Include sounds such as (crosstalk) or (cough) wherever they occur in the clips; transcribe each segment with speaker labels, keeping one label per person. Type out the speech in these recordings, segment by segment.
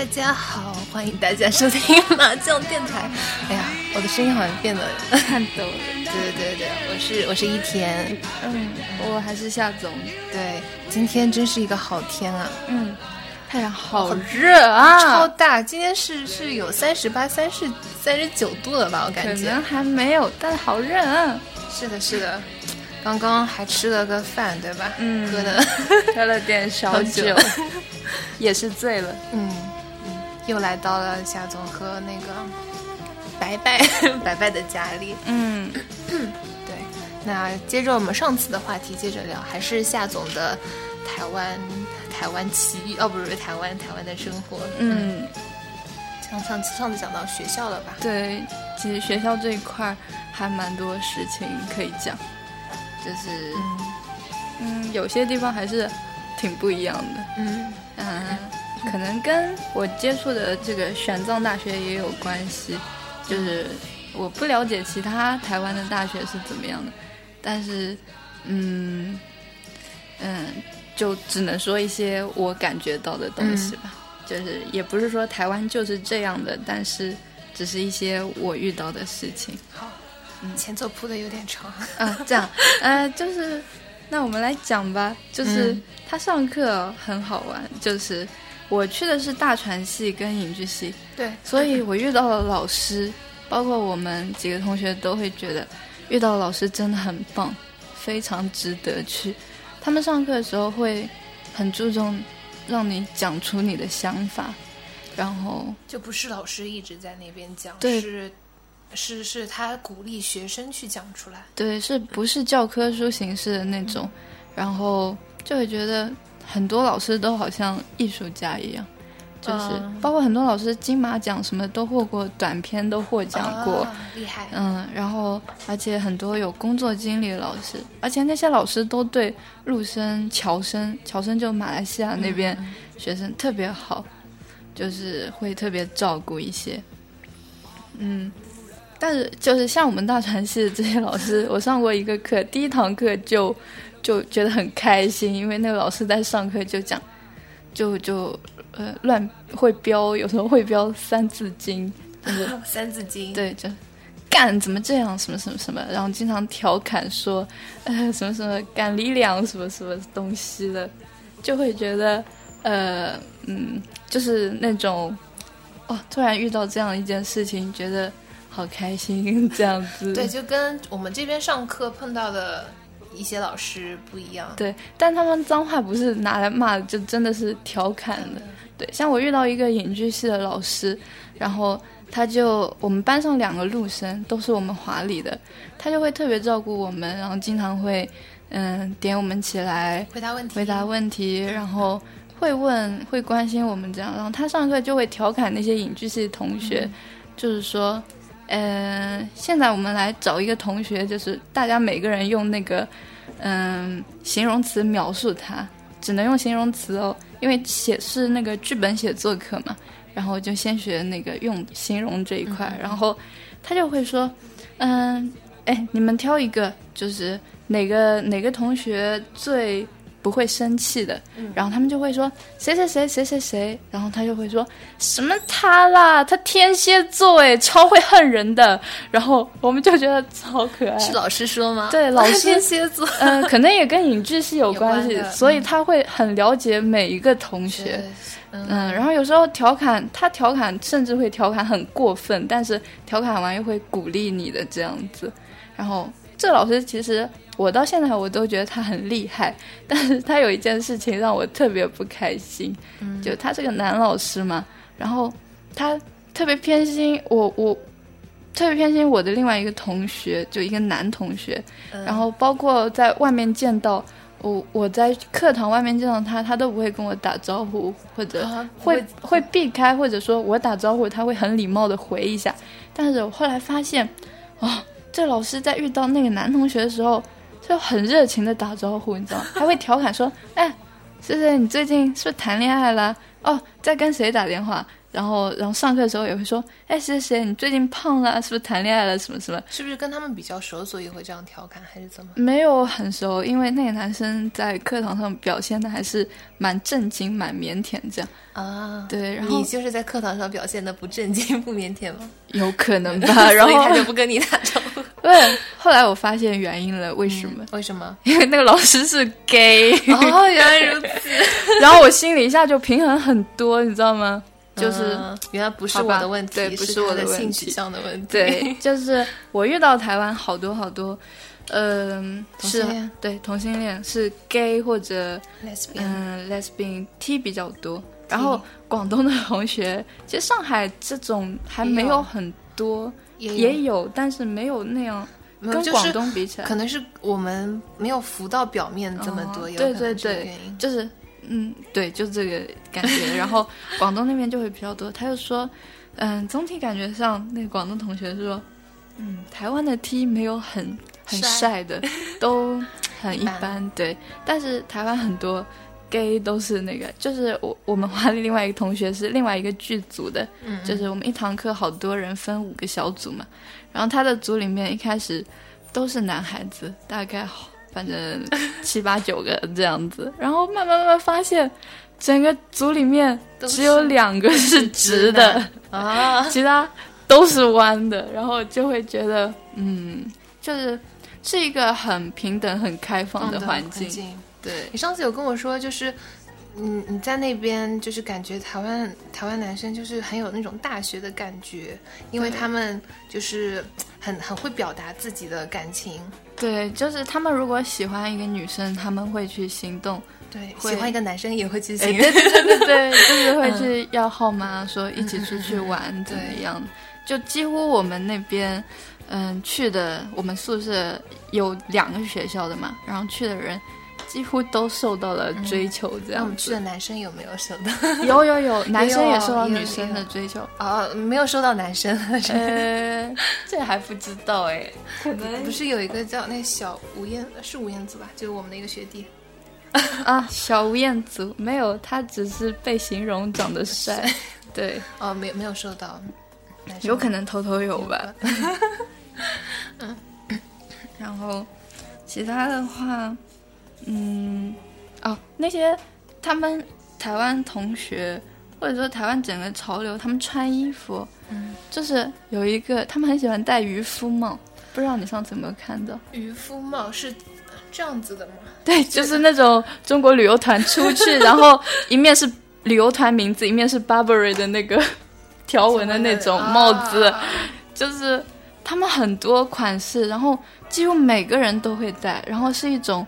Speaker 1: 大家好，欢迎大家收听麻将电台。哎呀，我的声音好像变得
Speaker 2: 颤抖了。
Speaker 1: 对对对，我是我是一田，
Speaker 2: 嗯，我还是夏总。
Speaker 1: 对，今天真是一个好天啊，
Speaker 2: 嗯，太阳好热啊，
Speaker 1: 超大，今天是是有三十八、三十三十九度了吧？我感觉
Speaker 2: 能还没有，但好热啊。
Speaker 1: 是的，是的。刚刚还吃了个饭，对吧？
Speaker 2: 嗯
Speaker 1: 喝了，
Speaker 2: 喝了点小酒
Speaker 1: 酒，(laughs)
Speaker 2: 也是醉了。
Speaker 1: 嗯嗯，又来到了夏总和那个白白 (laughs) 白白的家里。
Speaker 2: 嗯，(clears throat)
Speaker 1: 对，那接着我们上次的话题接着聊，还是夏总的台湾台湾奇遇哦，不是台湾台湾的生活。
Speaker 2: 嗯，
Speaker 1: 像上次上次讲到学校了吧？
Speaker 2: 对，其实学校这一块还蛮多事情可以讲，就是嗯，有些地方还是挺不一样的。
Speaker 1: 嗯
Speaker 2: 嗯，可能跟我接触的这个玄奘大学也有关系，就是我不了解其他台湾的大学是怎么样的，但是，嗯嗯，就只能说一些我感觉到的东西吧，就是也不是说台湾就是这样的，但是只是一些我遇到的事情。
Speaker 1: 好，前奏铺的有点长。
Speaker 2: 啊，这样，(laughs) 呃，就是，那我们来讲吧。就是、
Speaker 1: 嗯
Speaker 2: 他上课很好玩，就是我去的是大传系跟影剧系，
Speaker 1: 对，
Speaker 2: 所以我遇到了老师，包括我们几个同学都会觉得遇到老师真的很棒，非常值得去。他们上课的时候会很注重让你讲出你的想法，然后
Speaker 1: 就不是老师一直在那边讲，
Speaker 2: 对
Speaker 1: 是是是他鼓励学生去讲出来。
Speaker 2: 对，是不是教科书形式的那种？然后就会觉得很多老师都好像艺术家一样，就是、
Speaker 1: 嗯
Speaker 2: 包括很多老师金马奖什么都获过，短片都获奖过。
Speaker 1: 啊厉害。
Speaker 2: 嗯，然后而且很多有工作经历的老师，而且那些老师都对陆生、侨生、侨生就马来西亚那边学生特别好，就是会特别照顾一些。嗯，但是就是像我们大传系的这些老师，我上过一个课，第一堂课就就觉得很开心，因为那个老师在上课就讲，就就呃乱会标，有时候会标《三字经》，就是 (laughs)
Speaker 1: 三字经。
Speaker 2: 对，就干怎么这样，什么什么什么，然后经常调侃说，呃，什么什么干力量，什么什么东西的，就会觉得，呃，嗯，就是那种，哦，突然遇到这样一件事情，觉得好开心，(laughs) 这样子。
Speaker 1: 对，就跟我们这边上课碰到的一些老师不一样。
Speaker 2: 对，但他们脏话不是拿来骂的，就真的是调侃的。对，像我遇到一个影剧系的老师，然后他就我们班上两个陆生都是我们华理的，他就会特别照顾我们，然后经常会嗯点我们起来
Speaker 1: 回答问题，
Speaker 2: 回答问题，然后会问会关心我们这样，然后他上课就会调侃那些影剧系的同学，就是说。呃，现在我们来找一个同学，就是大家每个人用那个嗯形容词描述他，只能用形容词哦，因为写是那个剧本写作课嘛，然后就先学那个用形容这一块，然后他就会说，嗯，哎，你们挑一个，就是哪个哪个同学最不会生气的，然后他们就会说谁谁谁谁谁谁，然后他就会说什么他啦，他天蝎座哎，超会恨人的，然后我们就觉得超可爱，
Speaker 1: 是老师说吗？
Speaker 2: 对老师
Speaker 1: 天蝎座。
Speaker 2: 嗯、可能也跟影剧系有关系
Speaker 1: 关，
Speaker 2: 所以他会很了解每一个同学。嗯，然后有时候调侃他调侃，甚至会调侃很过分，但是调侃完又会鼓励你的这样子。然后这老师其实我到现在我都觉得他很厉害，但是他有一件事情让我特别不开心，就他是个男老师嘛，然后他特别偏心我我。特别偏心我的另外一个同学，就一个男同学，然后包括在外面见到我，我在课堂外面见到他，他都不会跟我打招呼，或者会
Speaker 1: 会
Speaker 2: 避开，或者说我打招呼，他会很礼貌的回一下。但是我后来发现，哦，这老师在遇到那个男同学的时候，就很热情的打招呼，你知道吗？还会调侃说：“哎，谢谢，你最近是不是谈恋爱了？哦，在跟谁打电话？然后然后上课的时候也会说，哎谁谁谁你最近胖了，是不是谈恋爱了什么什么？
Speaker 1: 是不是跟他们比较熟，所以会这样调侃，还是怎么？
Speaker 2: 没有很熟，因为那个男生在课堂上表现的还是蛮正经、蛮腼腆这样。
Speaker 1: 啊，
Speaker 2: 对，然后
Speaker 1: 你就是在课堂上表现的不正经、不腼腆吗？
Speaker 2: 有可能吧，(laughs) 然后
Speaker 1: 他就不跟你打招呼。(laughs)
Speaker 2: 对，后来我发现原因了，为什么？
Speaker 1: 为什么？
Speaker 2: 因为那个老师是 gay，
Speaker 1: 哦，原来如此。(laughs)
Speaker 2: 然后我心里一下就平衡很多，你知道吗？就是、
Speaker 1: 嗯原来不是我的问题，
Speaker 2: 对不是我的
Speaker 1: 他的
Speaker 2: 问题。
Speaker 1: 性取向的问题。
Speaker 2: 对，(laughs) 就是我遇到台湾好多好多，嗯、是对同性恋是 gay 或者嗯、lesbian T 比较多，然后广东的同学，其实上海这种还没
Speaker 1: 有。
Speaker 2: 有很多，
Speaker 1: 也
Speaker 2: 也有，但是没有那样跟广东比起来，
Speaker 1: 可能是我们没有浮到表面这么多，
Speaker 2: 哦对对对。就是嗯，对，就这个感觉。然后广东那边就会比较多，他就说，嗯，总体感觉上，那个广东同学说，嗯，台湾的 T 没有很很
Speaker 1: 帅
Speaker 2: 帅的，(laughs) 都很一
Speaker 1: 一般
Speaker 2: 般，对。但是台湾很多 gay 都是那个，就是我我们班的另外一个同学是另外一个剧组的，
Speaker 1: 嗯，
Speaker 2: 就是我们一堂课好多人分五个小组嘛，然后他的组里面一开始都是男孩子，大概反正七八九个这样子，然后慢慢慢慢发现，整个组里面只有两个是直的，(laughs)
Speaker 1: 啊，
Speaker 2: 其他都是弯的，然后就会觉得，嗯，就是是一个很平等、很开放的
Speaker 1: 嗯
Speaker 2: 环境。对，
Speaker 1: 你上次有跟我说，就是，嗯，你在那边就是感觉台湾台湾男生就是很有那种大学的感觉，因为他们就是很很会表达自己的感情，
Speaker 2: 对，就是他们如果喜欢一个女生，他们会去行动。
Speaker 1: 对，
Speaker 2: 会
Speaker 1: 喜欢一个男生也会去
Speaker 2: 哎，
Speaker 1: 行，
Speaker 2: 对对对对对，(laughs) 就是会去要号码，说一起出去玩怎么样？就几乎我们那边，嗯，去的我们宿舍有两个学校的嘛，然后去的人几乎都受到了追求，这样子。
Speaker 1: 那我们去的男生有没有受到？
Speaker 2: 有有有，男生也受到女生的追求。
Speaker 1: 哦，没有受到男生，
Speaker 2: 呃，这还不知道哎，可能
Speaker 1: 不是有一个叫那小吴彦是吴彦祖吧？就是我们的一个学弟，
Speaker 2: 啊，小吴彦祖没有，他只是被形容长得帅，(laughs) 对，
Speaker 1: 哦，没有没有受到，
Speaker 2: 有可能偷偷有吧。
Speaker 1: 吧？(laughs)
Speaker 2: 然后其他的话，嗯，哦，那些他们台湾同学或者说台湾整个潮流，他们穿衣服，
Speaker 1: 嗯，
Speaker 2: 就是有一个他们很喜欢戴渔夫帽，不知道你上次有没有看到？
Speaker 1: 渔夫帽是这样子的吗？
Speaker 2: 对，就是那种中国旅游团出去，(laughs) 然后一面是旅游团名字，一面是 Burberry 的那个 (laughs) 条纹的那种帽子，
Speaker 1: 啊
Speaker 2: 就是他们很多款式，然后几乎每个人都会戴，然后是一种，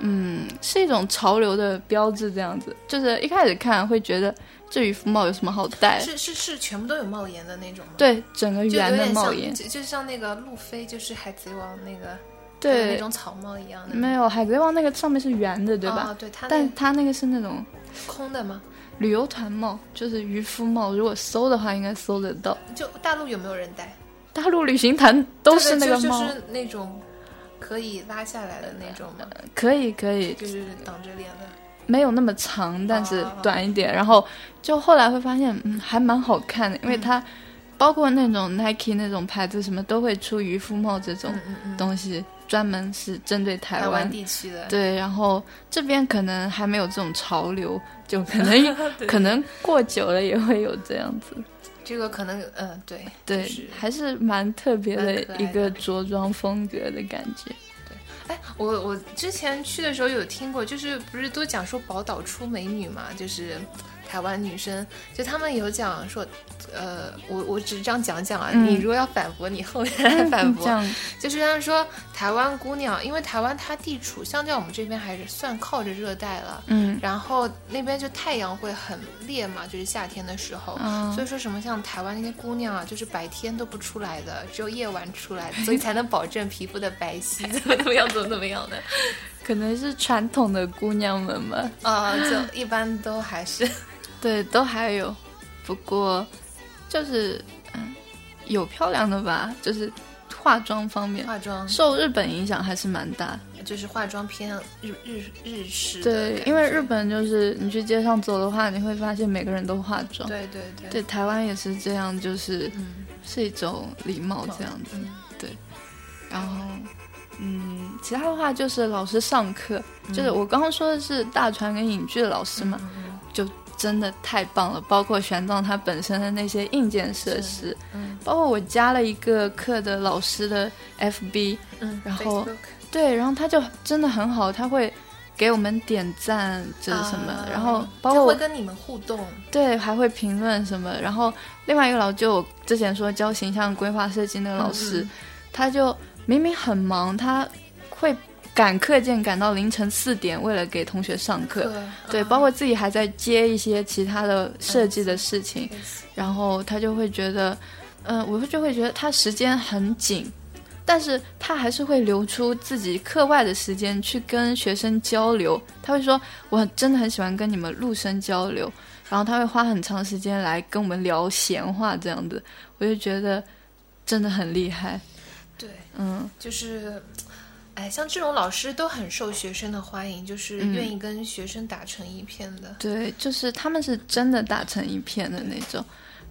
Speaker 2: 嗯，是一种潮流的标志，这样子。就是一开始看会觉得这渔夫帽有什么好戴？
Speaker 1: 是是是全部都有帽檐的那种吗？，
Speaker 2: 对，整个圆的帽檐，
Speaker 1: 就就像那个路飞，就是海贼王那个
Speaker 2: 对
Speaker 1: 那种草帽一样的。
Speaker 2: 没有海贼王那个上面是圆的，对吧？
Speaker 1: 哦、对，它那
Speaker 2: 但它那个是那种
Speaker 1: 空的吗？
Speaker 2: 旅游团帽，就是渔夫帽。如果搜的话，应该搜得到。
Speaker 1: 就大陆有没有人戴？
Speaker 2: 大陆旅行团都是那个帽，
Speaker 1: 对对就就是那种可以拉下来的那种吗？
Speaker 2: 可以可以，
Speaker 1: 就是挡着脸的。
Speaker 2: 没有那么长，但是
Speaker 1: 哦
Speaker 2: 短一点。然后就后来会发现，嗯，还蛮好看的，因为
Speaker 1: 嗯
Speaker 2: 它包括那种 Nike 那种牌子什么都会出渔夫帽这种东西，专门是针对台湾
Speaker 1: 台湾。地区的。
Speaker 2: 对，然后这边可能还没有这种潮流，就可能 (laughs) 可能过久了也会有这样子。
Speaker 1: 这个可能，嗯，对，
Speaker 2: 对，
Speaker 1: 是
Speaker 2: 还是蛮特别的一个着装风格的感觉。
Speaker 1: 哎，我我之前去的时候有听过，就是不是都讲说宝岛出美女嘛，就是台湾女生，就他们有讲说，呃，我我只是这样讲讲啊，
Speaker 2: 嗯
Speaker 1: 你如果要反驳，你后面来反驳。就是他们说台湾姑娘，因为台湾它地处相较我们这边还是算靠着热带了，
Speaker 2: 嗯
Speaker 1: 然后那边就太阳会很烈嘛，就是夏天的时候。
Speaker 2: 嗯
Speaker 1: 所以说什么像台湾那些姑娘啊，就是白天都不出来的，只有夜晚出来，(laughs) 所以才能保证皮肤的白皙，怎 (laughs) 么怎么样，怎么怎么样的。
Speaker 2: 可能是传统的姑娘们吧。
Speaker 1: 啊、就一般都还是
Speaker 2: 对，都还有，不过就是嗯，有漂亮的吧，就是化妆方面
Speaker 1: 化妆。
Speaker 2: 受日本影响还是蛮大的。
Speaker 1: 就是化妆偏日日日式
Speaker 2: 对，因为日本就是你去街上走的话，你会发现每个人都化妆。
Speaker 1: 对对对
Speaker 2: 对，台湾也是这样，就是
Speaker 1: 嗯
Speaker 2: 是一种礼貌这样子。
Speaker 1: 嗯
Speaker 2: 然后，嗯，其他的话就是老师上课，就是
Speaker 1: 嗯
Speaker 2: 我刚刚说的是大船跟影剧的老师嘛，
Speaker 1: 嗯
Speaker 2: 就真的太棒了，包括玄奘他本身的那些硬件设施，
Speaker 1: 嗯。
Speaker 2: 包括我加了一个课的老师的 FB，
Speaker 1: 嗯，
Speaker 2: 然后对，然后他就真的很好，他会给我们点赞，这是什么，
Speaker 1: 啊
Speaker 2: 然后包括
Speaker 1: 会跟你们互动，
Speaker 2: 对还会评论什么，然后另外一个老就我之前说教形象规划设计那个老师，
Speaker 1: 嗯
Speaker 2: 他就明明很忙，他会赶课件赶到凌晨四点，为了给同学上课。
Speaker 1: 课
Speaker 2: 对，
Speaker 1: 啊
Speaker 2: 包括自己还在接一些其他的设计的事情，然后他就会觉得，嗯、我就会觉得他时间很紧，但是他还是会留出自己课外的时间去跟学生交流。他会说，我真的很喜欢跟你们陆生交流，然后他会花很长时间来跟我们聊闲话，这样子，我就觉得真的很厉害。
Speaker 1: 对，
Speaker 2: 嗯，
Speaker 1: 就是。哎，像这种老师都很受学生的欢迎，就是
Speaker 2: 嗯
Speaker 1: 愿意跟学生打成一片的，
Speaker 2: 对，就是他们是真的打成一片的那种，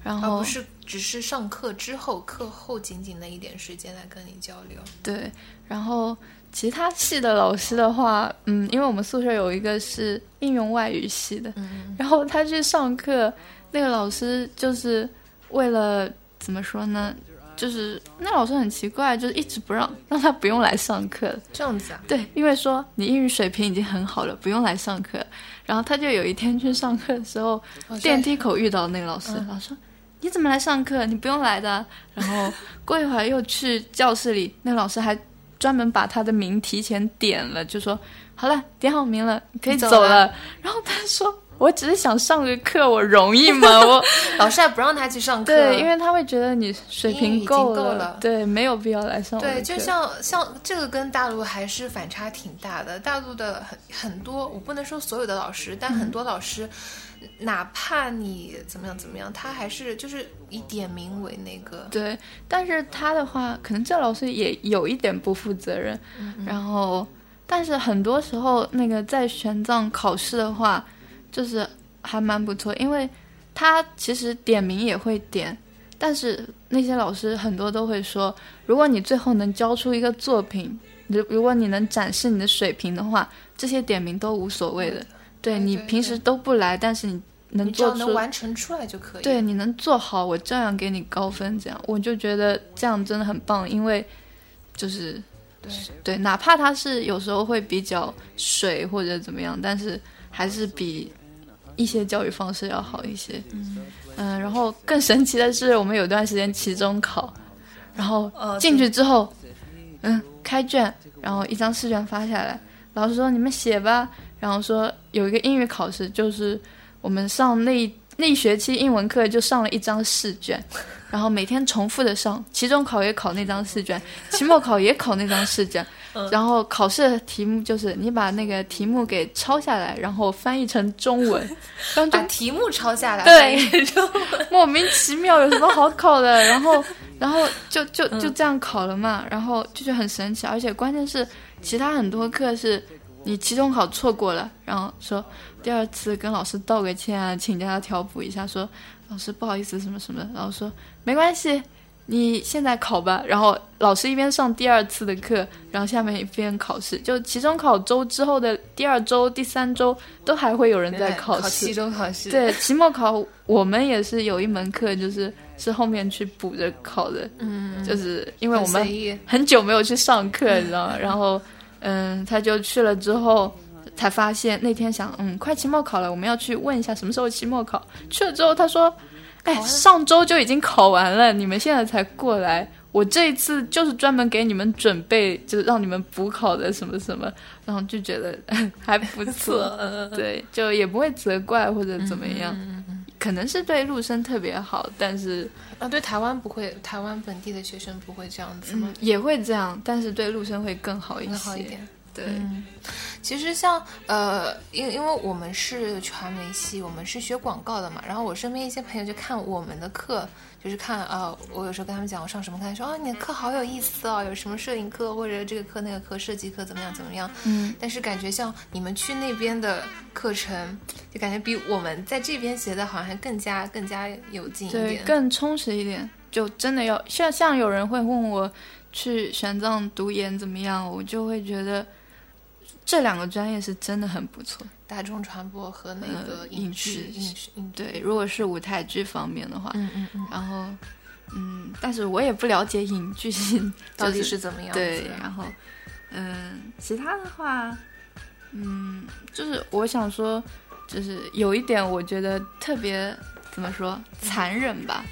Speaker 2: 然后
Speaker 1: 而不是只是上课之后课后仅仅的一点时间来跟你交流。
Speaker 2: 对，然后其他系的老师的话，嗯，因为我们宿舍有一个是应用外语系的，
Speaker 1: 嗯
Speaker 2: 然后他去上课，那个老师就是为了怎么说呢？就是那老师很奇怪，就是一直不让让他不用来上课。
Speaker 1: 这样子啊，
Speaker 2: 对，因为说你英语水平已经很好了，不用来上课。然后他就有一天去上课的时候，
Speaker 1: 哦
Speaker 2: 电梯口遇到那个老师，
Speaker 1: 嗯
Speaker 2: 老师说：“你怎么来上课？你不用来的。”然后过一会儿又去教室里，那个老师还专门把他的名提前点了，就说：“好了，点好名了，你可以
Speaker 1: 走。
Speaker 2: 了然后他说：“我只是想上个课，我容易吗？(laughs) 我
Speaker 1: 老师还不让他去上课，
Speaker 2: 对，因为他会觉得你水平够
Speaker 1: 够了
Speaker 2: 对，没有必要来上
Speaker 1: 对，就像像这个跟大陆还是反差挺大的。大陆的很很多，我不能说所有的老师，但
Speaker 2: 嗯
Speaker 1: 很多老师，哪怕你怎么样怎么样，他还是就是以点名为那个。
Speaker 2: 对，但是他的话，可能这老师也有一点不负责任。
Speaker 1: 嗯
Speaker 2: 然后，但是很多时候那个在玄奘考试的话，就是还蛮不错，因为他其实点名也会点，但是那些老师很多都会说，如果你最后能交出一个作品，如如果你能展示你的水平的话，这些点名都无所谓的。对你平时都不来，但是你能
Speaker 1: 你只要
Speaker 2: 做出
Speaker 1: 能完成出来就可以。
Speaker 2: 对，你能做好，我照样给你高分。这样，我就觉得这样真的很棒，因为就是
Speaker 1: 对
Speaker 2: 对，哪怕他是有时候会比较水或者怎么样，但是还是比一些教育方式要好一些。嗯、然后更神奇的是，我们有段时间期中考，然后
Speaker 1: 呃
Speaker 2: 进去之后，嗯，开卷，然后一张试卷发下来，老师说你们写吧，然后说有一个英语考试，就是我们上那那一学期英文课就上了一张试卷，然后每天重复的上，期中考也考那张试卷，期末考也考那张试卷，然后考试的题目就是你把那个题目给抄下来，然后翻译成中文，然后就
Speaker 1: 把题目抄下来，
Speaker 2: 对。莫名其妙有什么好考的？然后，(laughs) 然后就就就这样考了嘛，然后就觉得很神奇，而且关键是其他很多课是你期中考错过了，然后说第二次跟老师道个歉啊，请假调补一下，说老师不好意思什么什么。的，然后说没关系。你现在考吧，然后老师一边上第二次的课，然后下面一边考试，就期中考周之后的第二周、第三周都还会有人在
Speaker 1: 考
Speaker 2: 试。
Speaker 1: 期中考试。
Speaker 2: 对，期末考我们也是有一门课，就是是后面去补着考的，
Speaker 1: 嗯，
Speaker 2: 就是因为我们
Speaker 1: 很
Speaker 2: 久没有去上课，你知道吗？然后，嗯，他就去了之后，才发现那天想，嗯，快期末考了，我们要去问一下什么时候期末考。去了之后，他说，哎，上周就已经考完了，你们现在才过来。我这一次就是专门给你们准备，就是让你们补考的什么什么，然后就觉得 (laughs) 还不错，(laughs)
Speaker 1: 嗯
Speaker 2: 对，就也不会责怪或者怎么样，可能是对陆生特别好，但是
Speaker 1: 啊，对台湾不会，台湾本地的学生不会这样子吗
Speaker 2: 嗯？也会这样，但是对陆生会更好一些。
Speaker 1: 更好一点。
Speaker 2: 对，
Speaker 1: 嗯，其实像呃，因因为我们是传媒系，我们是学广告的嘛。然后我身边一些朋友就看我们的课，就是看啊、我有时候跟他们讲我上什么课，他说啊，你的课好有意思哦，有什么摄影课或者这个课那个课，设计课怎么样怎么样。
Speaker 2: 嗯，
Speaker 1: 但是感觉像你们去那边的课程，就感觉比我们在这边学的好像还更加更加有劲一
Speaker 2: 对，
Speaker 1: 点。
Speaker 2: 更充实一点。就真的要像像有人会问我去玄奘读研怎么样，我就会觉得这两个专业是真的很不错。
Speaker 1: 大众传播和那个
Speaker 2: 呃
Speaker 1: 影视
Speaker 2: 影视对，如果是舞台剧方面的话，
Speaker 1: 嗯嗯嗯，
Speaker 2: 然后嗯，但是我也不了解影剧性
Speaker 1: 到底
Speaker 2: 是
Speaker 1: 怎么样子？
Speaker 2: 对，然后嗯，其他的话，嗯，就是我想说，就是有一点我觉得特别怎么说残忍吧，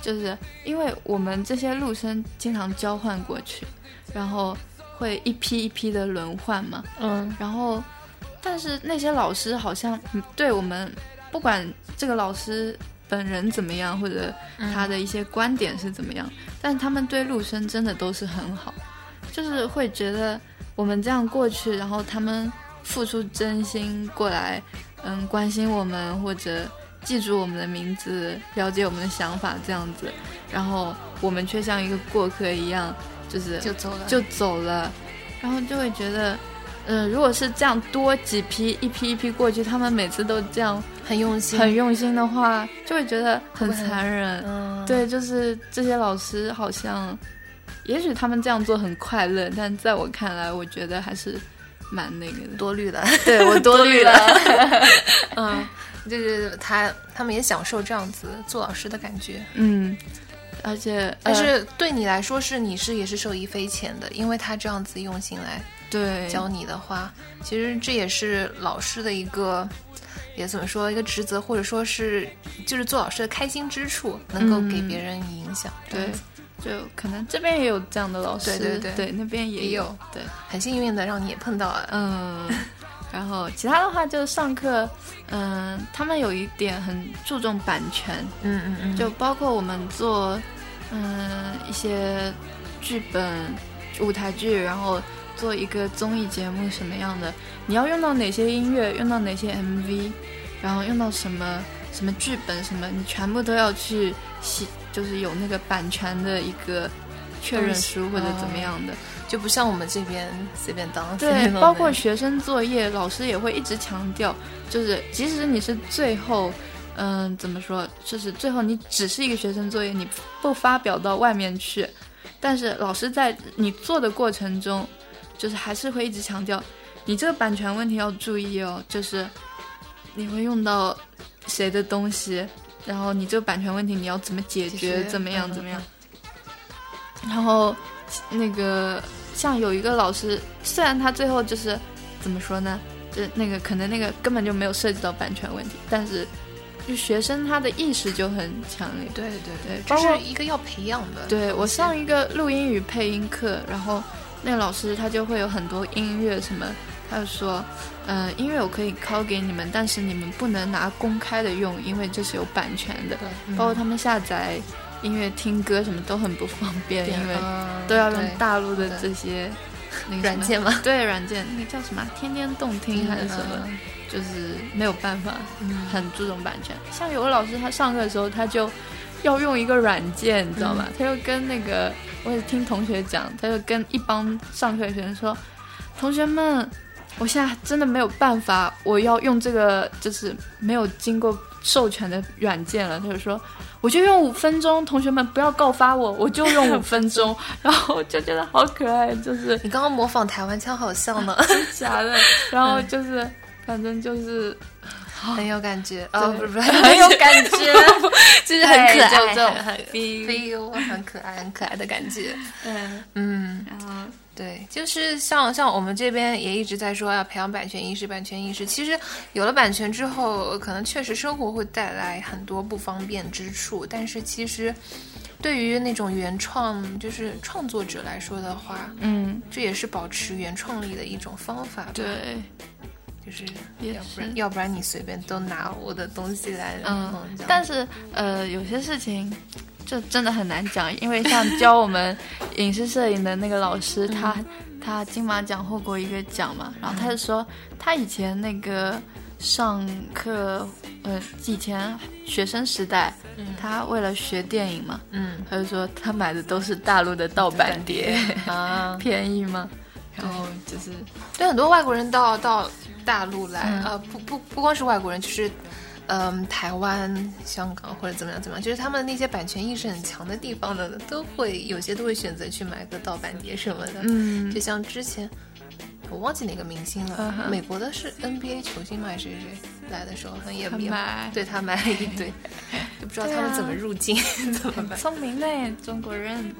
Speaker 2: 就是因为我们这些陆生经常交换过去，然后会一批一批的轮换嘛，
Speaker 1: 嗯。
Speaker 2: 然后但是那些老师好像嗯对我们不管这个老师本人怎么样，或者他的一些观点是怎么样，但他们对陆生真的都是很好，就是会觉得我们这样过去，然后他们付出真心过来，嗯，关心我们或者记住我们的名字，了解我们的想法这样子，然后我们却像一个过客一样，就是
Speaker 1: 就走了，
Speaker 2: 就走了，然后就会觉得，嗯、如果是这样多几批一批一批过去，他们每次都这样
Speaker 1: 很用心，
Speaker 2: 很用心的话，就会觉得很残忍。
Speaker 1: 嗯，
Speaker 2: 对，就是这些老师好像，也许他们这样做很快乐，但在我看来，我觉得还是蛮那个的。
Speaker 1: 多虑了，
Speaker 2: 对我 (laughs) 多虑了，
Speaker 1: 嗯，(laughs) 就是他他们也享受这样子做老师的感觉，
Speaker 2: 嗯，而且
Speaker 1: 但
Speaker 2: 呃
Speaker 1: 是对你来说是你是也是受益匪浅的，因为他这样子用心来
Speaker 2: 对
Speaker 1: 教你的话，其实这也是老师的一个。也怎么说一个职责，或者说是就是做老师的开心之处，能够给
Speaker 2: 嗯
Speaker 1: 别人影响。这
Speaker 2: 对，就可能这边也有这样的老师，
Speaker 1: 对对对
Speaker 2: 那边也有
Speaker 1: 也有，
Speaker 2: 对。
Speaker 1: 很幸运的让你也碰到了。
Speaker 2: 嗯，然后其他的话就上课，嗯，他们有一点很注重版权，
Speaker 1: 嗯嗯嗯，
Speaker 2: 就包括我们做嗯一些剧本、舞台剧，然后做一个综艺节目什么样的，你要用到哪些音乐，用到哪些 MV，然后用到什么什么剧本什么，你全部都要去写，就是有那个版权的一个确认书或者怎么样的。
Speaker 1: 就不像我们这边随便当，
Speaker 2: 对包括学生作业，老师也会一直强调，就是即使你是最后，嗯、怎么说，就是最后你只是一个学生作业，你不发表到外面去，但是老师在你做的过程中，就是还是会一直强调，你这个版权问题要注意哦，就是你会用到谁的东西，然后你这个版权问题你要怎么解
Speaker 1: 解
Speaker 2: 决，怎么样
Speaker 1: 嗯
Speaker 2: 怎么样。然后那个像有一个老师，虽然他最后就是怎么说呢，就那个可能那个根本就没有涉及到版权问题，但是就学生他的意识就很强烈。
Speaker 1: 对对
Speaker 2: 对
Speaker 1: 这是一个要培养的。
Speaker 2: 对我上一个录音与配音课，然后那个老师他就会有很多音乐什么，他就说，呃，音乐我可以拷给你们，但是你们不能拿公开的用，因为这是有版权的。包括他们下载音乐、听歌什么都很不方便，因为
Speaker 1: 嗯
Speaker 2: 都要用大陆的这些那个
Speaker 1: 软件吗，(laughs)
Speaker 2: 对软件，那个叫什么“天天动听”还是什么，
Speaker 1: 嗯
Speaker 2: 就是没有办法，
Speaker 1: 嗯。
Speaker 2: 很注重版权。像有个老师，他上课的时候他就要用一个软件，你知道吗？他就跟那个，我也听同学讲，他就跟一帮上课的学生说：“同学们，我现在真的没有办法，我要用这个就是没有经过授权的软件了。”他就说。我就用五分钟，同学们不要告发我，我就用五分钟，(laughs) 然后我就觉得好可爱，就是
Speaker 1: 你刚刚模仿台湾腔好像呢，(laughs)
Speaker 2: 假的，然后就是反正就是 (laughs)
Speaker 1: 很有感觉。哦，不是不是，
Speaker 2: 很有感觉，
Speaker 1: 就是很可爱，
Speaker 2: 就这种
Speaker 1: 很
Speaker 2: feel，
Speaker 1: 很可爱，很可爱的感觉。
Speaker 2: 嗯，
Speaker 1: 嗯，
Speaker 2: 然后
Speaker 1: 对，就是像像我们这边也一直在说要培养版权意识，版权意识。其实有了版权之后，可能确实生活会带来很多不方便之处，但是其实对于那种原创就是创作者来说的话，
Speaker 2: 嗯，
Speaker 1: 这也是保持原创力的一种方法吧。，
Speaker 2: 对，
Speaker 1: 就是要不然要不然你随便都拿我的东西来
Speaker 2: 嗯但是呃，有些事情就真的很难讲，因为像教我们影视摄影的那个老师，他他金马奖获过一个奖嘛，然后他就说他以前那个上课，呃，以前学生时代，他为了学电影嘛，
Speaker 1: 嗯，
Speaker 2: 他就说他买的都是大陆的盗版碟，(laughs)
Speaker 1: 啊，
Speaker 2: 便宜嘛，然后就是
Speaker 1: 对很多外国人到到大陆来，
Speaker 2: 嗯。
Speaker 1: 呃，不不不光是外国人，就是。嗯，台湾、香港或者怎么样怎么样，就是他们那些版权意识很强的地方的，都会有些都会选择去买个盗版碟什么的。
Speaker 2: 嗯
Speaker 1: 就像之前我忘记哪个明星了，美国的是 NBA 球星吗？还是谁谁来的时候，好像也
Speaker 2: 他
Speaker 1: 也
Speaker 2: 买
Speaker 1: 对他买了一堆，(laughs) 就不知道他们怎么入境，(laughs) 怎么办？
Speaker 2: 聪明嘞，中国人。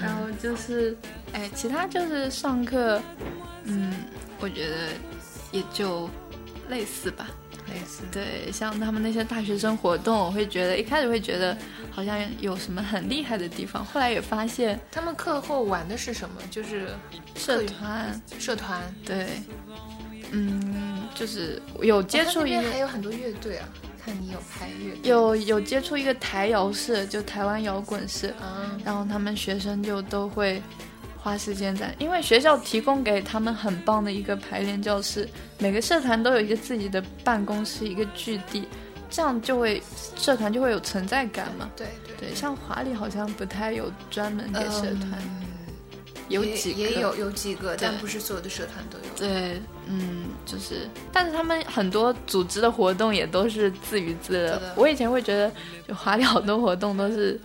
Speaker 2: 然后就是，哎，其他就是上课，嗯，我觉得也就类似吧。
Speaker 1: 类似。
Speaker 2: 对，像他们那些大学生活动，我会觉得一开始会觉得好像有什么很厉害的地方，后来也发现
Speaker 1: 他们课后玩的是什么？就是
Speaker 2: 社团，
Speaker 1: 社团。
Speaker 2: 对，嗯，就是有接触一
Speaker 1: 我看那边还，有很多乐队啊，看你有拍乐
Speaker 2: 有有接触一个台摇社，就台湾摇滚社，
Speaker 1: 嗯，
Speaker 2: 然后他们学生就都会花时间在，因为学校提供给他们很棒的一个排练教室，每个社团都有一个自己的办公室，一个据地，这样就会社团就会有存在感嘛。
Speaker 1: 对对
Speaker 2: 对，像华里好像不太有专门给社团，
Speaker 1: 嗯
Speaker 2: 有几个
Speaker 1: 也也有有几个，但不是所有的社团都有。
Speaker 2: 对，嗯，就是，但是他们很多组织的活动也都是自娱自乐
Speaker 1: 的。
Speaker 2: 我以前会觉得，就华里好多活动都是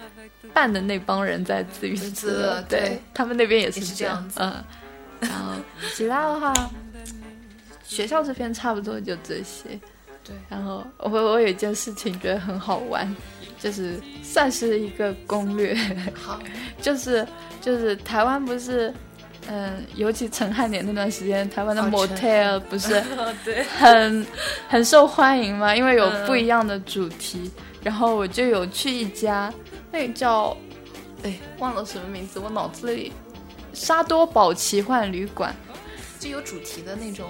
Speaker 2: 办的那帮人在自娱自乐，
Speaker 1: 对
Speaker 2: 对他们那边也是这样
Speaker 1: 这样子
Speaker 2: 嗯，然后 (laughs) 其他的话，学校这边差不多就这些。
Speaker 1: 对，
Speaker 2: 然后我我有一件事情觉得很好玩，就是算是一个攻略，
Speaker 1: 好，(laughs)
Speaker 2: 就是就是台湾不是，嗯，尤其陈汉典那段时间，台湾的
Speaker 1: 哦
Speaker 2: motel (laughs) 不是，很很受欢迎嘛，因为有
Speaker 1: 嗯
Speaker 2: 不一样的主题。然后我就有去一家，那个叫，哎，忘了什么名字，我脑子里沙多堡奇幻旅馆。
Speaker 1: 就有主题的那种。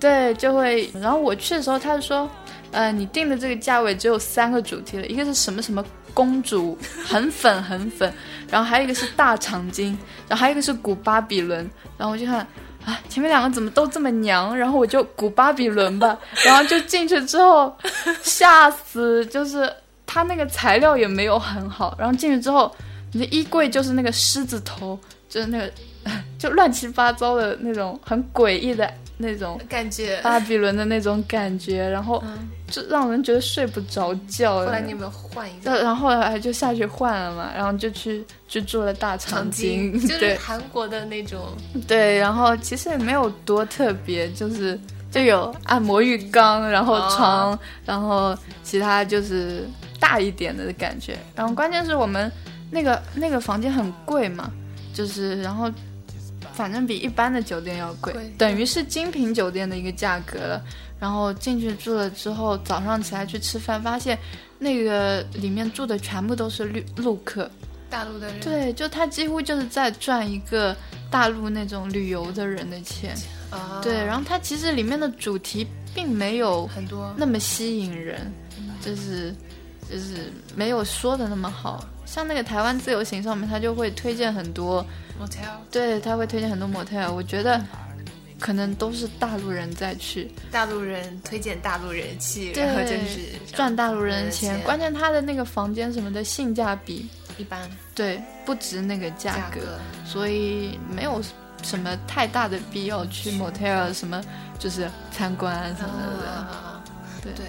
Speaker 2: 对，就会。然后我去的时候，他就说，呃，你定的这个价位只有三个主题了，一个是什么什么公主，很粉很粉，然后还有一个是大长今，然后还有一个是古巴比伦。然后我就看啊，前面两个怎么都这么娘，然后我就古巴比伦吧。然后就进去之后，吓死，就是他那个材料也没有很好。然后进去之后，你的衣柜就是那个狮子头，就是那个 (laughs) 就乱七八糟的那种很诡异的那种。
Speaker 1: 感觉。
Speaker 2: 巴比伦的那种感觉，然后
Speaker 1: 嗯，
Speaker 2: 就让人觉得睡不着觉。
Speaker 1: 后来你有没有换一个？
Speaker 2: 然后后来就下去换了嘛，然后就去去住了大长今，(laughs)
Speaker 1: 就是
Speaker 2: 对
Speaker 1: 韩国的那种，
Speaker 2: 对，然后其实也没有多特别，就是就有按摩浴缸，然后床，
Speaker 1: 哦
Speaker 2: 然后其他就是大一点的感觉。然后关键是我们那个那个房间很贵嘛，就是然后反正比一般的酒店要贵，
Speaker 1: 贵
Speaker 2: 等于是精品酒店的一个价格了。然后进去住了之后，早上起来去吃饭，发现那个里面住的全部都是绿陆客，
Speaker 1: 大陆的人。
Speaker 2: 对，就他几乎就是在赚一个大陆那种旅游的人的钱。
Speaker 1: 啊，
Speaker 2: 对，然后它其实里面的主题并没有
Speaker 1: 很多
Speaker 2: 那么吸引人，就是就是没有说的那么好。像那个台湾自由行上面，他就会推荐很多
Speaker 1: ，motel，
Speaker 2: 对，他会推荐很多 motel。我觉得可能都是大陆人在去
Speaker 1: 大陆人推荐大陆人去，
Speaker 2: 对
Speaker 1: 然后就是
Speaker 2: 赚大陆人的
Speaker 1: 的
Speaker 2: 钱，关键他的那个房间什么的性价比，
Speaker 1: 一般
Speaker 2: 对，不值那个价格。
Speaker 1: 价格。
Speaker 2: 所以没有什么太大的必要去 motel 什么，就是参观什么的。对，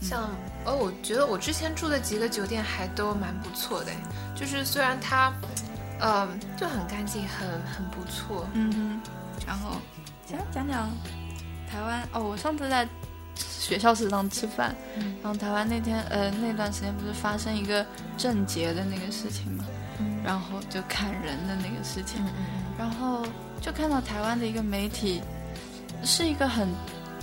Speaker 1: 像哦，我觉得我之前住的几个酒店还都蛮不错的，就是虽然它，嗯、就很干净，很很不错。
Speaker 2: 嗯哼，然后讲讲讲台湾哦，我上次在学校食堂吃饭，
Speaker 1: 嗯
Speaker 2: 然后台湾那天呃那段时间不是发生一个郑捷的那个事情嘛，
Speaker 1: 嗯
Speaker 2: 然后就砍人的那个事情，然后就看到台湾的一个媒体，是一个很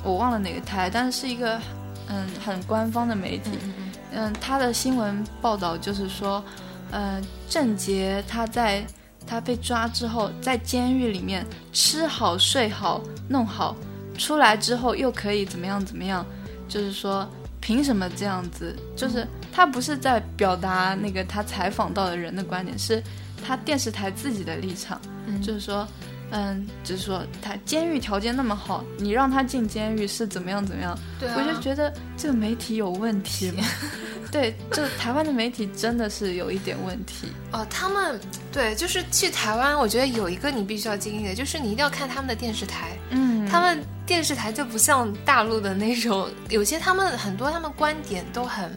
Speaker 2: 我忘了哪个台，但是是一个嗯很官方的媒体，
Speaker 1: 嗯嗯
Speaker 2: 嗯，他的新闻报道就是说，呃，郑杰他在他被抓之后，在监狱里面吃好、睡好、弄好，出来之后又可以怎么样怎么样，就是说凭什么这样子？就是他不是在表达那个他采访到的人的观点，是他电视台自己的立场，
Speaker 1: 嗯。
Speaker 2: 就是说，嗯，就是说他监狱条件那么好，你让他进监狱是怎么样怎么样？
Speaker 1: 对啊
Speaker 2: 我就觉得这个媒体有问题嘛。(laughs) 对，就台湾的媒体真的是有一点问题。
Speaker 1: 哦，他们对，就是去台湾，我觉得有一个你必须要经历的，就是你一定要看他们的电视台。
Speaker 2: 嗯
Speaker 1: 他们电视台就不像大陆的那种，有些他们很多他们观点都很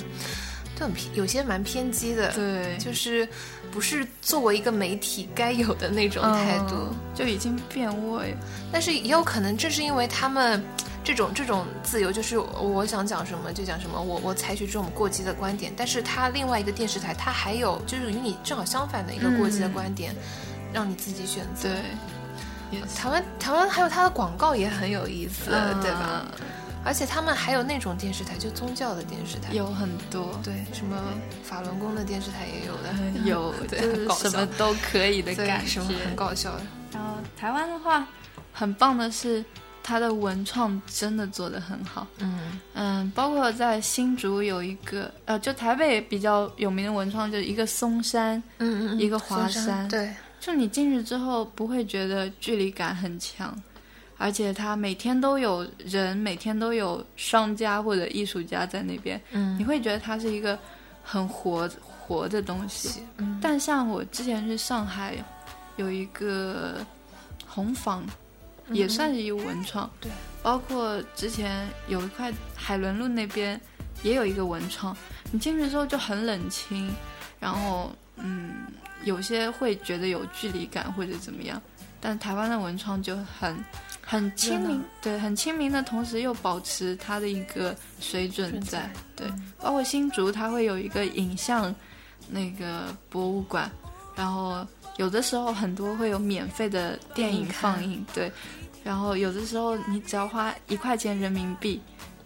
Speaker 1: 都很偏，有些蛮偏激的，
Speaker 2: 对
Speaker 1: 就是不是作为一个媒体该有的那种态度。
Speaker 2: 嗯就已经变味。
Speaker 1: 但是也有可能正是因为他们这种这种自由，就是我想讲什么就讲什么，我我采取这种过激的观点，但是他另外一个电视台，他还有就是与你正好相反的一个过激的观点，让你自己选择。
Speaker 2: 对，
Speaker 1: 台湾台湾还有它的广告也很有意思，
Speaker 2: 嗯
Speaker 1: 对吧？？而且他们还有那种电视台，就宗教的电视台，
Speaker 2: 有很多，
Speaker 1: 对什么法轮功的电视台也有的，
Speaker 2: 嗯 (laughs) 有，(laughs)
Speaker 1: 对
Speaker 2: 就是什么都可以的
Speaker 1: 对
Speaker 2: 感觉。
Speaker 1: 什么。很搞笑。的。
Speaker 2: 然后台湾的话，很棒的是它的文创真的做得很好。
Speaker 1: 嗯。
Speaker 2: 嗯，包括在新竹有一个，呃，就台北比较有名的文创，就是一个松山，
Speaker 1: 嗯嗯，
Speaker 2: 一个华
Speaker 1: 松
Speaker 2: 山。
Speaker 1: 对，
Speaker 2: 就你进去之后不会觉得距离感很强，而且它每天都有人，每天都有商家或者艺术家在那边，
Speaker 1: 嗯
Speaker 2: 你会觉得它是一个很活活的东西。
Speaker 1: 嗯
Speaker 2: 但像我之前去上海，有一个红坊，也算是一个文创。
Speaker 1: 嗯对，
Speaker 2: 包括之前有一块海伦路那边也有一个文创，你进去之后就很冷清，然后嗯，有些会觉得有距离感或者怎么样，但台湾的文创就很很亲民，对，很亲民的同时又保持它的一个水准
Speaker 1: 准
Speaker 2: 在
Speaker 1: 在，
Speaker 2: 对，
Speaker 1: 嗯。
Speaker 2: 包括新竹它会有一个影像那个博物馆，然后有的时候很多会有免费的电影放映，对，然后有的时候你只要花一块钱人民币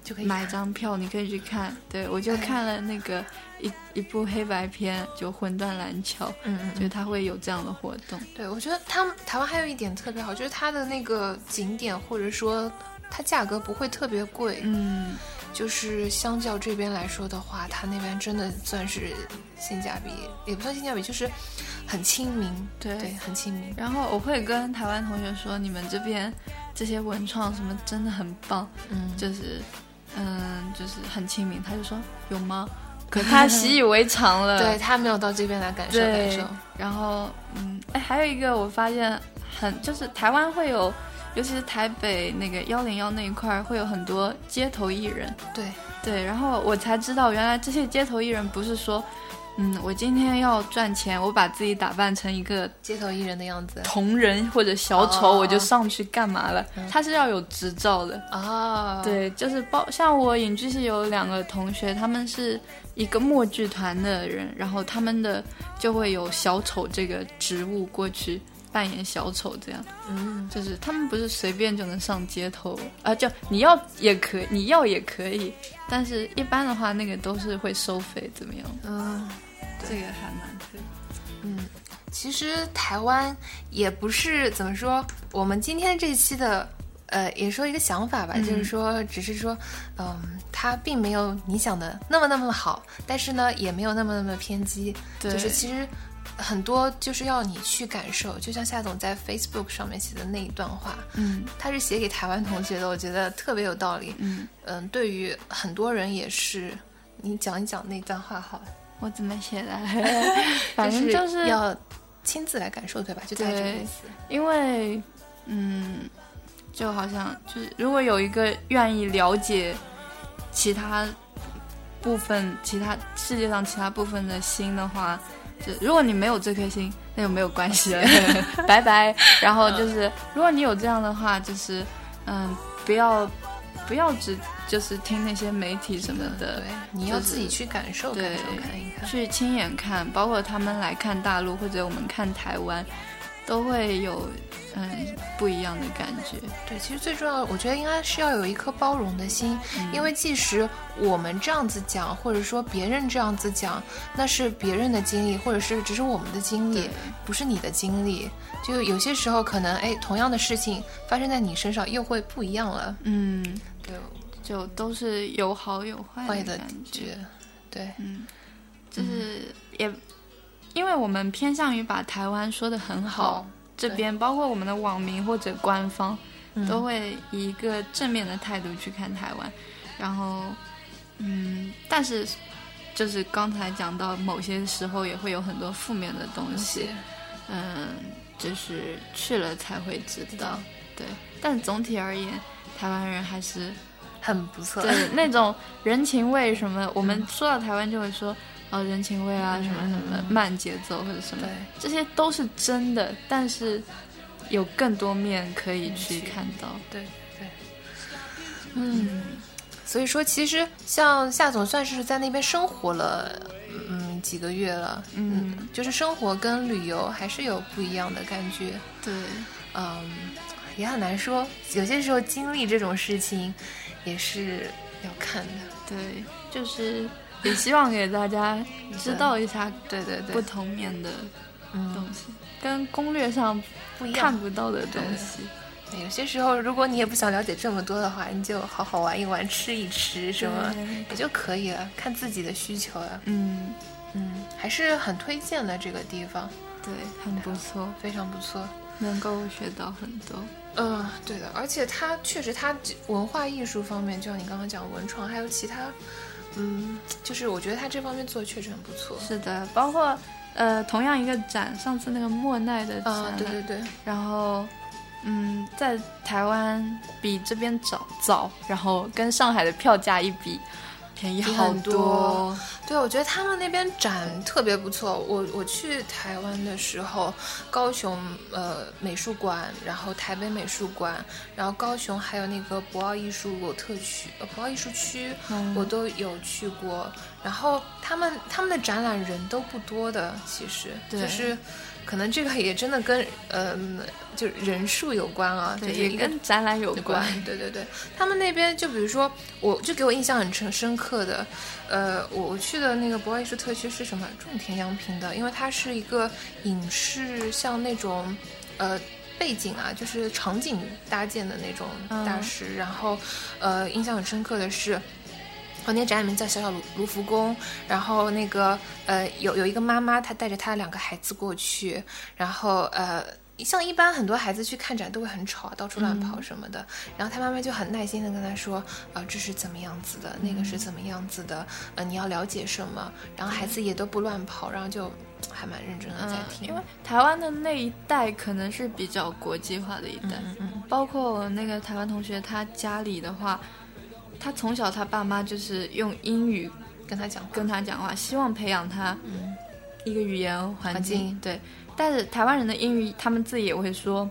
Speaker 1: 就可以
Speaker 2: 买
Speaker 1: 看
Speaker 2: 张票，你可以去看。对我就
Speaker 1: 哎。
Speaker 2: 看了那个一一部黑白片，就《魂断蓝桥》，
Speaker 1: 嗯嗯
Speaker 2: 就是它会有这样的活动。
Speaker 1: 对，我觉得他们台湾还有一点特别好，就是它的那个景点或者说它价格不会特别贵，
Speaker 2: 嗯，
Speaker 1: 就是相较这边来说的话，它那边真的算是性价比，也不算性价比，就是很亲民，
Speaker 2: 对
Speaker 1: 对，很亲民。
Speaker 2: 然后我会跟台湾同学说，你们这边这些文创什么真的很棒，
Speaker 1: 嗯，
Speaker 2: 就是嗯，就是很亲民。他就说有吗？可他习以为常了。(laughs)
Speaker 1: 对他没有到这边来感受感受，
Speaker 2: 然后嗯，哎，还有一个我发现很就是台湾会有，尤其是台北那个幺零幺那一块儿会有很多街头艺人。
Speaker 1: 对，
Speaker 2: 对，然后我才知道原来这些街头艺人不是说，嗯，我今天要赚钱，我把自己打扮成一个
Speaker 1: 街头艺人的样子。
Speaker 2: 同人或者小丑，
Speaker 1: 哦
Speaker 2: 我就上去干嘛了？他是要有执照的。
Speaker 1: 啊，
Speaker 2: 对，就是包像我影剧系有两个同学，他们是一个默剧团的人，然后他们的就会有小丑这个职务过去扮演小丑，这样
Speaker 1: 嗯，
Speaker 2: 就是他们不是随便就能上街头啊，就你要也可以，你要也可以，但是一般的话那个都是会收费，怎么样？
Speaker 1: 嗯
Speaker 2: 这个还蛮。
Speaker 1: 嗯，其实台湾也不是怎么说，我们今天这期的。呃，也说一个想法吧，
Speaker 2: 嗯
Speaker 1: 就是说，只是说，嗯，它并没有你想的那么那么好，但是呢，也没有那么那么偏激，
Speaker 2: 对，
Speaker 1: 就是其实很多就是要你去感受，就像夏总在 Facebook 上面写的那一段话，
Speaker 2: 嗯
Speaker 1: 他是写给台湾同学的，我觉得特别有道理。
Speaker 2: 嗯，
Speaker 1: 嗯，对于很多人也是，你讲一讲那段话好了，
Speaker 2: 我怎么写的？(laughs) 反正
Speaker 1: 就
Speaker 2: 就是
Speaker 1: 要亲自来感受，对吧？就大概这个意思。
Speaker 2: 因为，嗯，就好像就是，如果有一个愿意了解其他部分、其他世界上其他部分的心的话，就如果你没有这颗心，那就没有关系了，(laughs) 拜拜。然后就是，如果你有这样的话，就是，嗯，不要不要只就是听那些媒体什么的
Speaker 1: 对，，你要自己去感受、
Speaker 2: 对。去亲眼看，包括他们来看大陆或者我们看台湾，都会有嗯不一样的感觉。
Speaker 1: 对，其实最重要，我觉得应该是要有一颗包容的心，
Speaker 2: 嗯
Speaker 1: 因为即使我们这样子讲，或者说别人这样子讲，那是别人的经历，或者是只是我们的经历，不是你的经历。就有些时候可能，哎，同样的事情发生在你身上又会不一样了。
Speaker 2: 嗯，
Speaker 1: 对，
Speaker 2: 就都是有好有坏
Speaker 1: 坏的
Speaker 2: 感。觉，
Speaker 1: 对，
Speaker 2: 嗯，就是也因为我们偏向于把台湾说的很好，这边，包括我们的网民或者官方，
Speaker 1: 嗯
Speaker 2: 都会以一个正面的态度去看台湾。然后，嗯，但是就是刚才讲到，某些时候也会有很多负面的东西，嗯，就是去了才会知道。对，但总体而言，台湾人还是
Speaker 1: 很不错。
Speaker 2: 对那种人情味什么，我们说到台湾就会说哦人情味啊，
Speaker 1: 嗯
Speaker 2: 什么什么
Speaker 1: 嗯。
Speaker 2: 慢节奏或者什么，这些都是真的，但是有更多面可以去
Speaker 1: 去
Speaker 2: 看到。
Speaker 1: 对对，嗯，所以说其实像夏总算是在那边生活了，嗯，几个月了，
Speaker 2: 嗯，
Speaker 1: 就是生活跟旅游还是有不一样的感觉，
Speaker 2: 对，
Speaker 1: 嗯，也很难说，有些时候经历这种事情也是要看的，
Speaker 2: 对，就是也希望给大家知道一下
Speaker 1: 对对对，
Speaker 2: 不同面的
Speaker 1: 嗯
Speaker 2: 东西，跟攻略上
Speaker 1: 不一样
Speaker 2: 看。不到的东西。
Speaker 1: 有些时候，如果你也不想了解这么多的话，你就好好玩一玩，吃一吃什么也就可以了，看自己的需求了。
Speaker 2: 嗯，
Speaker 1: 嗯，还是很推荐的这个地方，
Speaker 2: 对，很不错，
Speaker 1: 非常不错。
Speaker 2: 能够学到很多。
Speaker 1: 嗯，对的，而且它确实，它文化艺术方面，就像你刚刚讲文创，还有其他，嗯，就是我觉得他这方面做的确实很不错。
Speaker 2: 是的，包括呃，同样一个展，上次那个莫奈的展
Speaker 1: 啊，对对对，
Speaker 2: 然后嗯，在台湾比这边早早，然后跟上海的票价一比，便宜好
Speaker 1: 很多对，我觉得他们那边展特别不错。我我去台湾的时候，高雄呃美术馆，然后台北美术馆，然后高雄还有那个博鳌艺术特区、呃博鳌艺术区，
Speaker 2: 嗯
Speaker 1: 我都有去过。然后他们他们的展览人都不多的，其实
Speaker 2: 对
Speaker 1: 就是可能这个也真的跟嗯、就人数有关啊，
Speaker 2: 对，也跟展览有
Speaker 1: 有
Speaker 2: 关。
Speaker 1: 对对对，他们那边就比如说，我就给我印象很深深刻的，呃，我我去的那个博爱艺术特区是什么？种田洋平的，因为它是一个影视像那种，呃。背景啊，就是场景搭建的那种大师。然后，呃，印象很深刻的是，我那个展里面叫小小卢卢浮宫，然后那个呃有有一个妈妈，她带着她的两个孩子过去，然后呃。像一般很多孩子去看展都会很吵，到处乱跑什么的。然后他妈妈就很耐心的跟他说：“呃，这是怎么样子的，那个是怎么样子的，呃，你要了解什么。”然后孩子也都不乱跑，然后就还蛮认真的在
Speaker 2: 嗯，
Speaker 1: 听。
Speaker 2: 因为。台湾的那一代可能是比较国际化的一代，
Speaker 1: 嗯嗯
Speaker 2: 包括我那个台湾同学，他家里的话，他从小他爸妈就是用英语
Speaker 1: 跟他讲话，
Speaker 2: 跟他讲话，希望培养他
Speaker 1: 嗯。
Speaker 2: 一个语言环
Speaker 1: 环境。
Speaker 2: 对，但是台湾人的英语，他们自己也会说，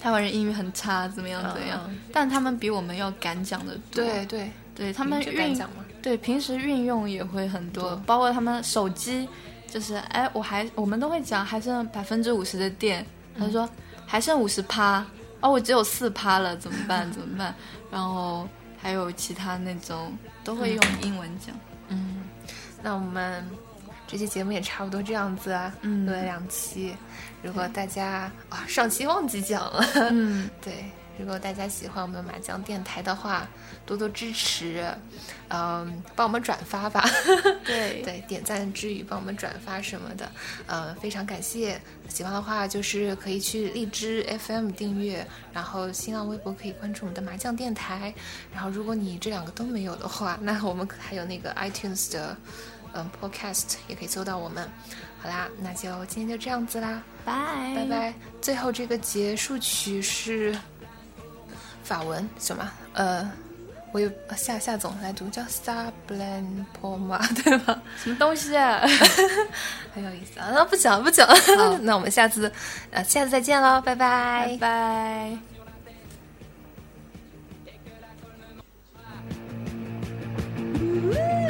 Speaker 2: 台湾人英语很差，怎么样怎么样，
Speaker 1: 嗯
Speaker 2: 但他们比我们要敢讲的多。
Speaker 1: 对对，
Speaker 2: 对，他们
Speaker 1: 敢
Speaker 2: 运？对平时运用也会很多，
Speaker 1: 多
Speaker 2: 包括他们手机，就是哎，我还我们都会讲还剩百分之五十的电，他说还剩五十趴，哦，我只有四趴了，怎么办？(laughs) 怎么办？然后还有其他那种都会用英文讲。
Speaker 1: 嗯，那我们这期节目也差不多这样子啊，
Speaker 2: 嗯
Speaker 1: 录了两期。如果大家啊，上期忘记讲了，
Speaker 2: 嗯，(laughs)
Speaker 1: 对，如果大家喜欢我们麻将电台的话，多多支持，嗯，帮我们转发吧。(laughs)
Speaker 2: 对
Speaker 1: 对，点赞之余帮我们转发什么的，呃，非常感谢。喜欢的话就是可以去荔枝 FM 订阅，然后新浪微博可以关注我们的麻将电台。然后如果你这两个都没有的话，那我们还有那个 iTunes 的嗯 Podcast 也可以搜到我们。好啦，那就今天就这样子啦，
Speaker 2: 拜
Speaker 1: 拜拜。最后这个结束曲是法文什么？呃。我有夏夏总来读叫 Star Blan Poma (laughs) 对吧？
Speaker 2: 什么东西啊？(laughs)
Speaker 1: 很有意思啊！那不讲了不讲了，(laughs) 那我们下次呃下次再见喽，拜拜
Speaker 2: 拜拜。